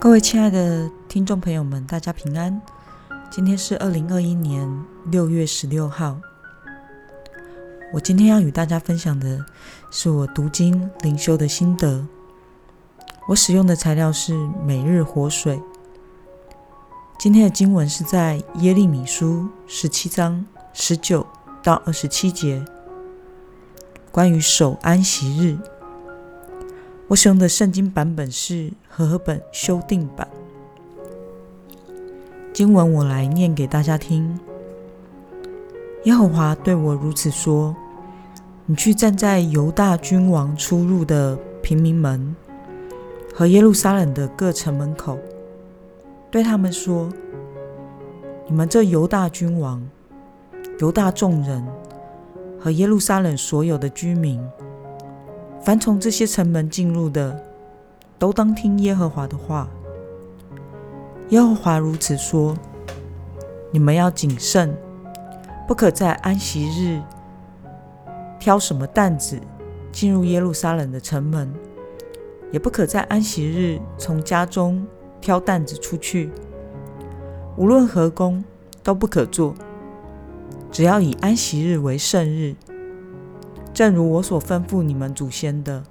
各位亲爱的听众朋友们，大家平安。今天是二零二一年六月十六号。我今天要与大家分享的是我读经灵修的心得。我使用的材料是每日活水。今天的经文是在耶利米书十七章十九到二十七节，关于守安息日。我使用的圣经版本是和合本修订版。经文我来念给大家听。耶和华对我如此说：“你去站在犹大君王出入的平民门和耶路撒冷的各城门口，对他们说：你们这犹大君王、犹大众人和耶路撒冷所有的居民。”凡从这些城门进入的，都当听耶和华的话。耶和华如此说：你们要谨慎，不可在安息日挑什么担子进入耶路撒冷的城门，也不可在安息日从家中挑担子出去。无论何工都不可做，只要以安息日为圣日。正如我所吩咐你们祖先的，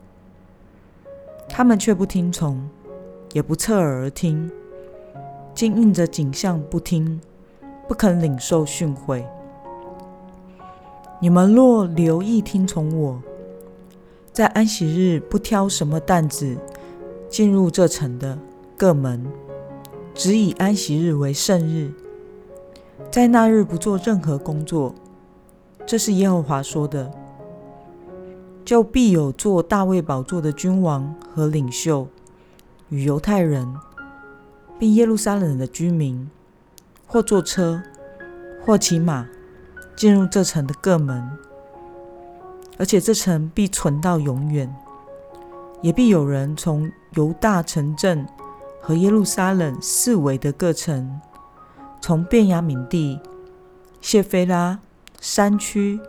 他们却不听从，也不侧耳而听，竟应着景象不听，不肯领受训诲。你们若留意听从我，在安息日不挑什么担子进入这城的各门，只以安息日为圣日，在那日不做任何工作，这是耶和华说的。就必有做大卫宝座的君王和领袖，与犹太人，并耶路撒冷的居民，或坐车，或骑马，进入这城的各门，而且这城必存到永远。也必有人从犹大城镇和耶路撒冷四围的各城，从便雅悯地、谢菲拉山区，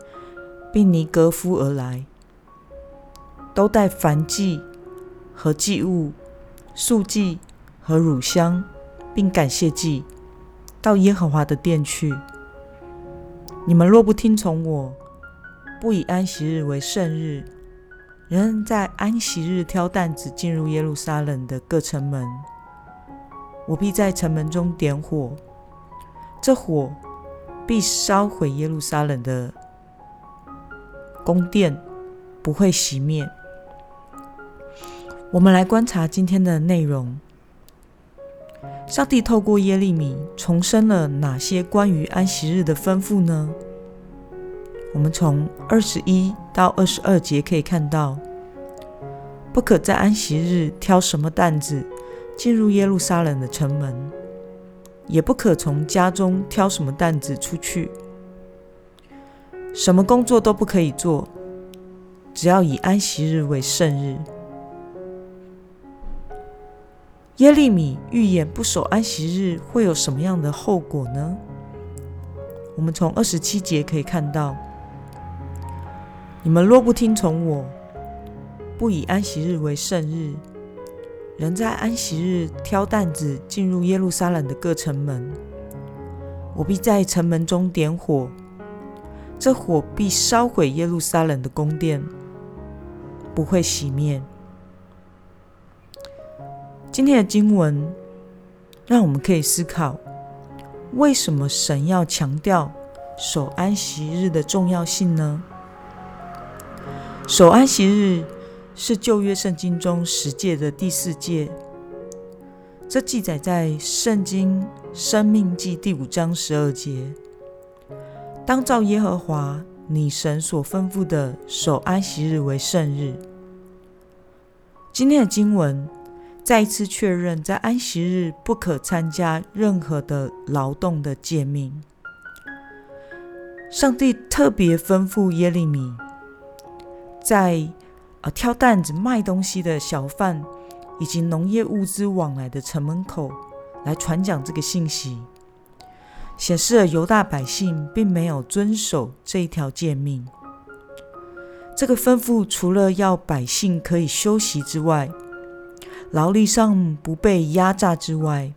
并尼格夫而来。都带燔祭和祭物、素祭和乳香，并感谢祭，到耶和华的殿去。你们若不听从我，不以安息日为圣日，仍在安息日挑担子进入耶路撒冷的各城门，我必在城门中点火，这火必烧毁耶路撒冷的宫殿，不会熄灭。我们来观察今天的内容。上帝透过耶利米重申了哪些关于安息日的吩咐呢？我们从二十一到二十二节可以看到，不可在安息日挑什么担子进入耶路撒冷的城门，也不可从家中挑什么担子出去，什么工作都不可以做，只要以安息日为圣日。耶利米预言不守安息日会有什么样的后果呢？我们从二十七节可以看到：你们若不听从我，不以安息日为圣日，人在安息日挑担子进入耶路撒冷的各城门，我必在城门中点火，这火必烧毁耶路撒冷的宫殿，不会熄灭。今天的经文让我们可以思考：为什么神要强调守安息日的重要性呢？守安息日是旧约圣经中十诫的第四诫，这记载在圣经生命记第五章十二节。当照耶和华你神所吩咐的守安息日为圣日。今天的经文。再一次确认，在安息日不可参加任何的劳动的诫命。上帝特别吩咐耶利米，在呃挑担子卖东西的小贩以及农业物资往来的城门口来传讲这个信息，显示了犹大百姓并没有遵守这一条诫命。这个吩咐除了要百姓可以休息之外，劳力上不被压榨之外，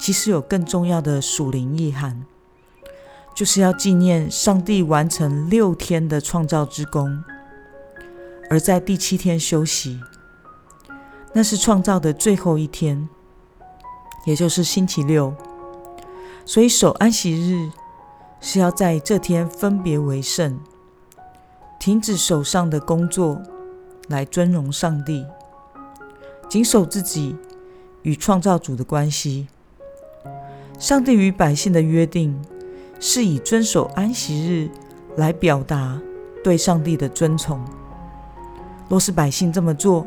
其实有更重要的属灵意涵，就是要纪念上帝完成六天的创造之功，而在第七天休息，那是创造的最后一天，也就是星期六。所以守安息日是要在这天分别为圣，停止手上的工作，来尊荣上帝。谨守自己与创造主的关系。上帝与百姓的约定是以遵守安息日来表达对上帝的尊崇。若是百姓这么做，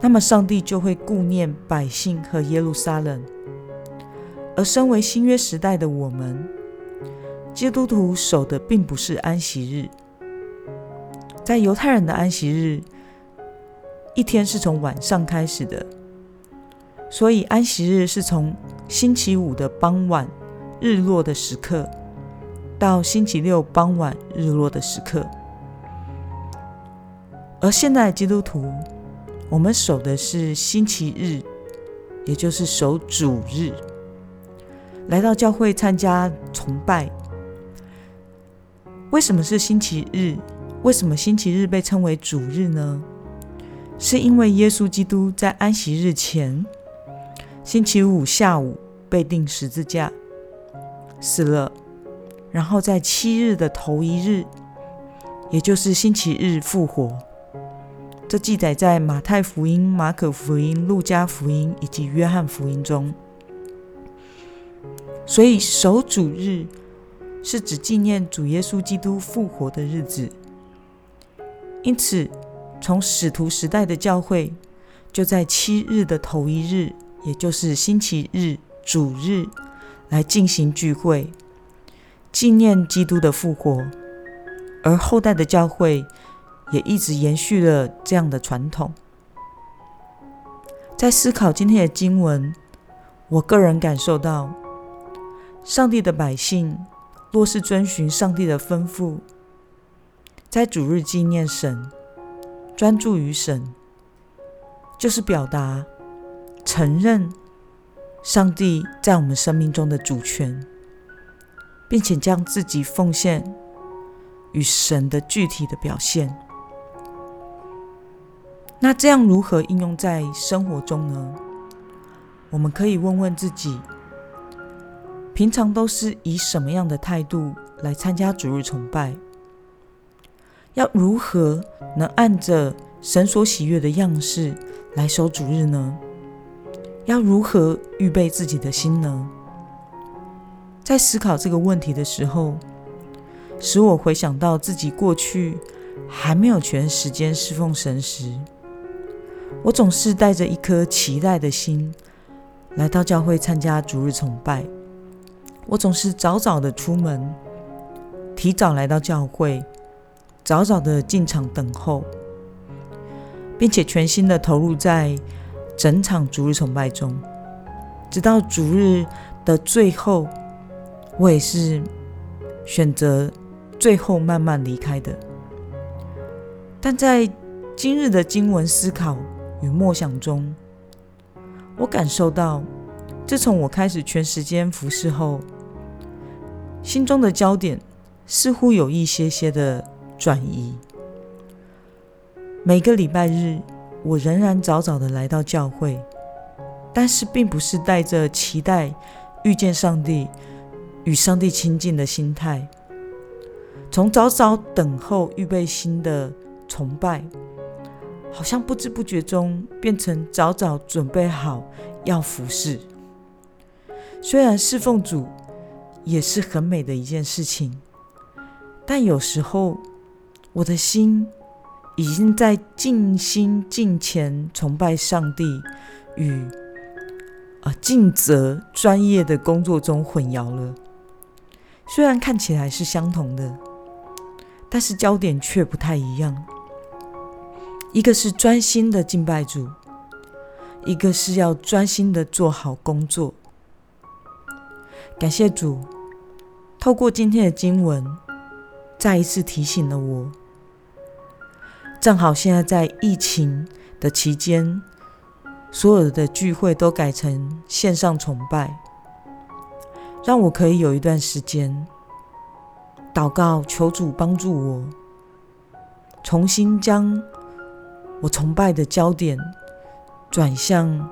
那么上帝就会顾念百姓和耶路撒冷。而身为新约时代的我们，基督徒守的并不是安息日。在犹太人的安息日。一天是从晚上开始的，所以安息日是从星期五的傍晚日落的时刻到星期六傍晚日落的时刻。而现在基督徒，我们守的是星期日，也就是守主日，来到教会参加崇拜。为什么是星期日？为什么星期日被称为主日呢？是因为耶稣基督在安息日前，星期五下午被钉十字架死了，然后在七日的头一日，也就是星期日复活。这记载在马太福音、马可福音、路加福音以及约翰福音中。所以守主日是指纪念主耶稣基督复活的日子，因此。从使徒时代的教会，就在七日的头一日，也就是星期日主日，来进行聚会，纪念基督的复活。而后代的教会也一直延续了这样的传统。在思考今天的经文，我个人感受到，上帝的百姓若是遵循上帝的吩咐，在主日纪念神。专注于神，就是表达承认上帝在我们生命中的主权，并且将自己奉献与神的具体的表现。那这样如何应用在生活中呢？我们可以问问自己：平常都是以什么样的态度来参加主日崇拜？要如何能按着神所喜悦的样式来守主日呢？要如何预备自己的心呢？在思考这个问题的时候，使我回想到自己过去还没有全时间侍奉神时，我总是带着一颗期待的心来到教会参加主日崇拜。我总是早早的出门，提早来到教会。早早的进场等候，并且全心的投入在整场逐日崇拜中，直到逐日的最后，我也是选择最后慢慢离开的。但在今日的经文思考与默想中，我感受到，自从我开始全时间服侍后，心中的焦点似乎有一些些的。转移。每个礼拜日，我仍然早早的来到教会，但是并不是带着期待遇见上帝、与上帝亲近的心态。从早早等候、预备新的崇拜，好像不知不觉中变成早早准备好要服侍。虽然侍奉主也是很美的一件事情，但有时候。我的心已经在尽心尽前崇拜上帝与啊尽责专业的工作中混淆了。虽然看起来是相同的，但是焦点却不太一样。一个是专心的敬拜主，一个是要专心的做好工作。感谢主，透过今天的经文，再一次提醒了我。正好现在在疫情的期间，所有的聚会都改成线上崇拜，让我可以有一段时间祷告，求主帮助我，重新将我崇拜的焦点转向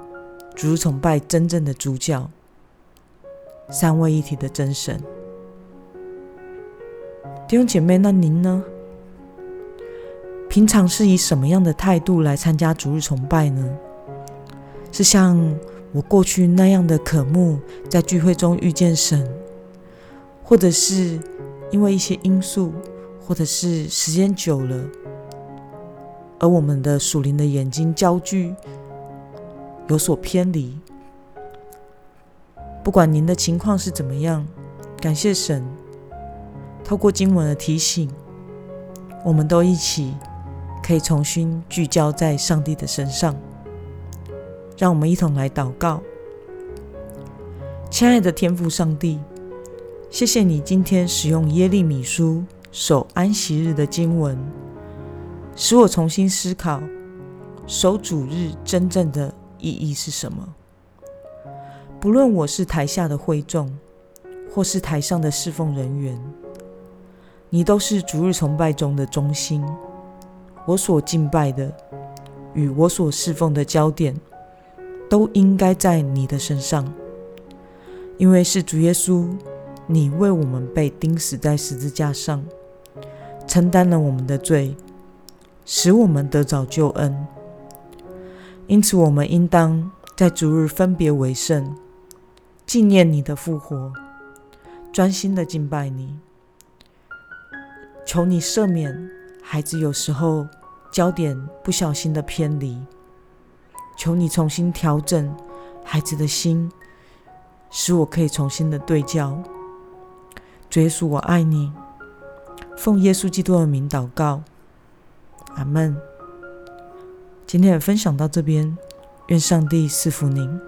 主崇拜真正的主角——三位一体的真神。弟兄姐妹，那您呢？平常是以什么样的态度来参加主日崇拜呢？是像我过去那样的渴慕，在聚会中遇见神，或者是因为一些因素，或者是时间久了，而我们的属灵的眼睛焦距有所偏离。不管您的情况是怎么样，感谢神，透过经文的提醒，我们都一起可以重新聚焦在上帝的身上。让我们一同来祷告，亲爱的天父上帝，谢谢你今天使用耶利米书守安息日的经文，使我重新思考守主日真正的意义是什么。不论我是台下的会众，或是台上的侍奉人员，你都是逐日崇拜中的中心。我所敬拜的与我所侍奉的焦点。都应该在你的身上，因为是主耶稣，你为我们被钉死在十字架上，承担了我们的罪，使我们得着救恩。因此，我们应当在逐日分别为圣，纪念你的复活，专心的敬拜你。求你赦免孩子有时候焦点不小心的偏离。求你重新调整孩子的心，使我可以重新的对焦。耶稣，我爱你。奉耶稣基督的名祷告，阿门。今天的分享到这边，愿上帝赐福您。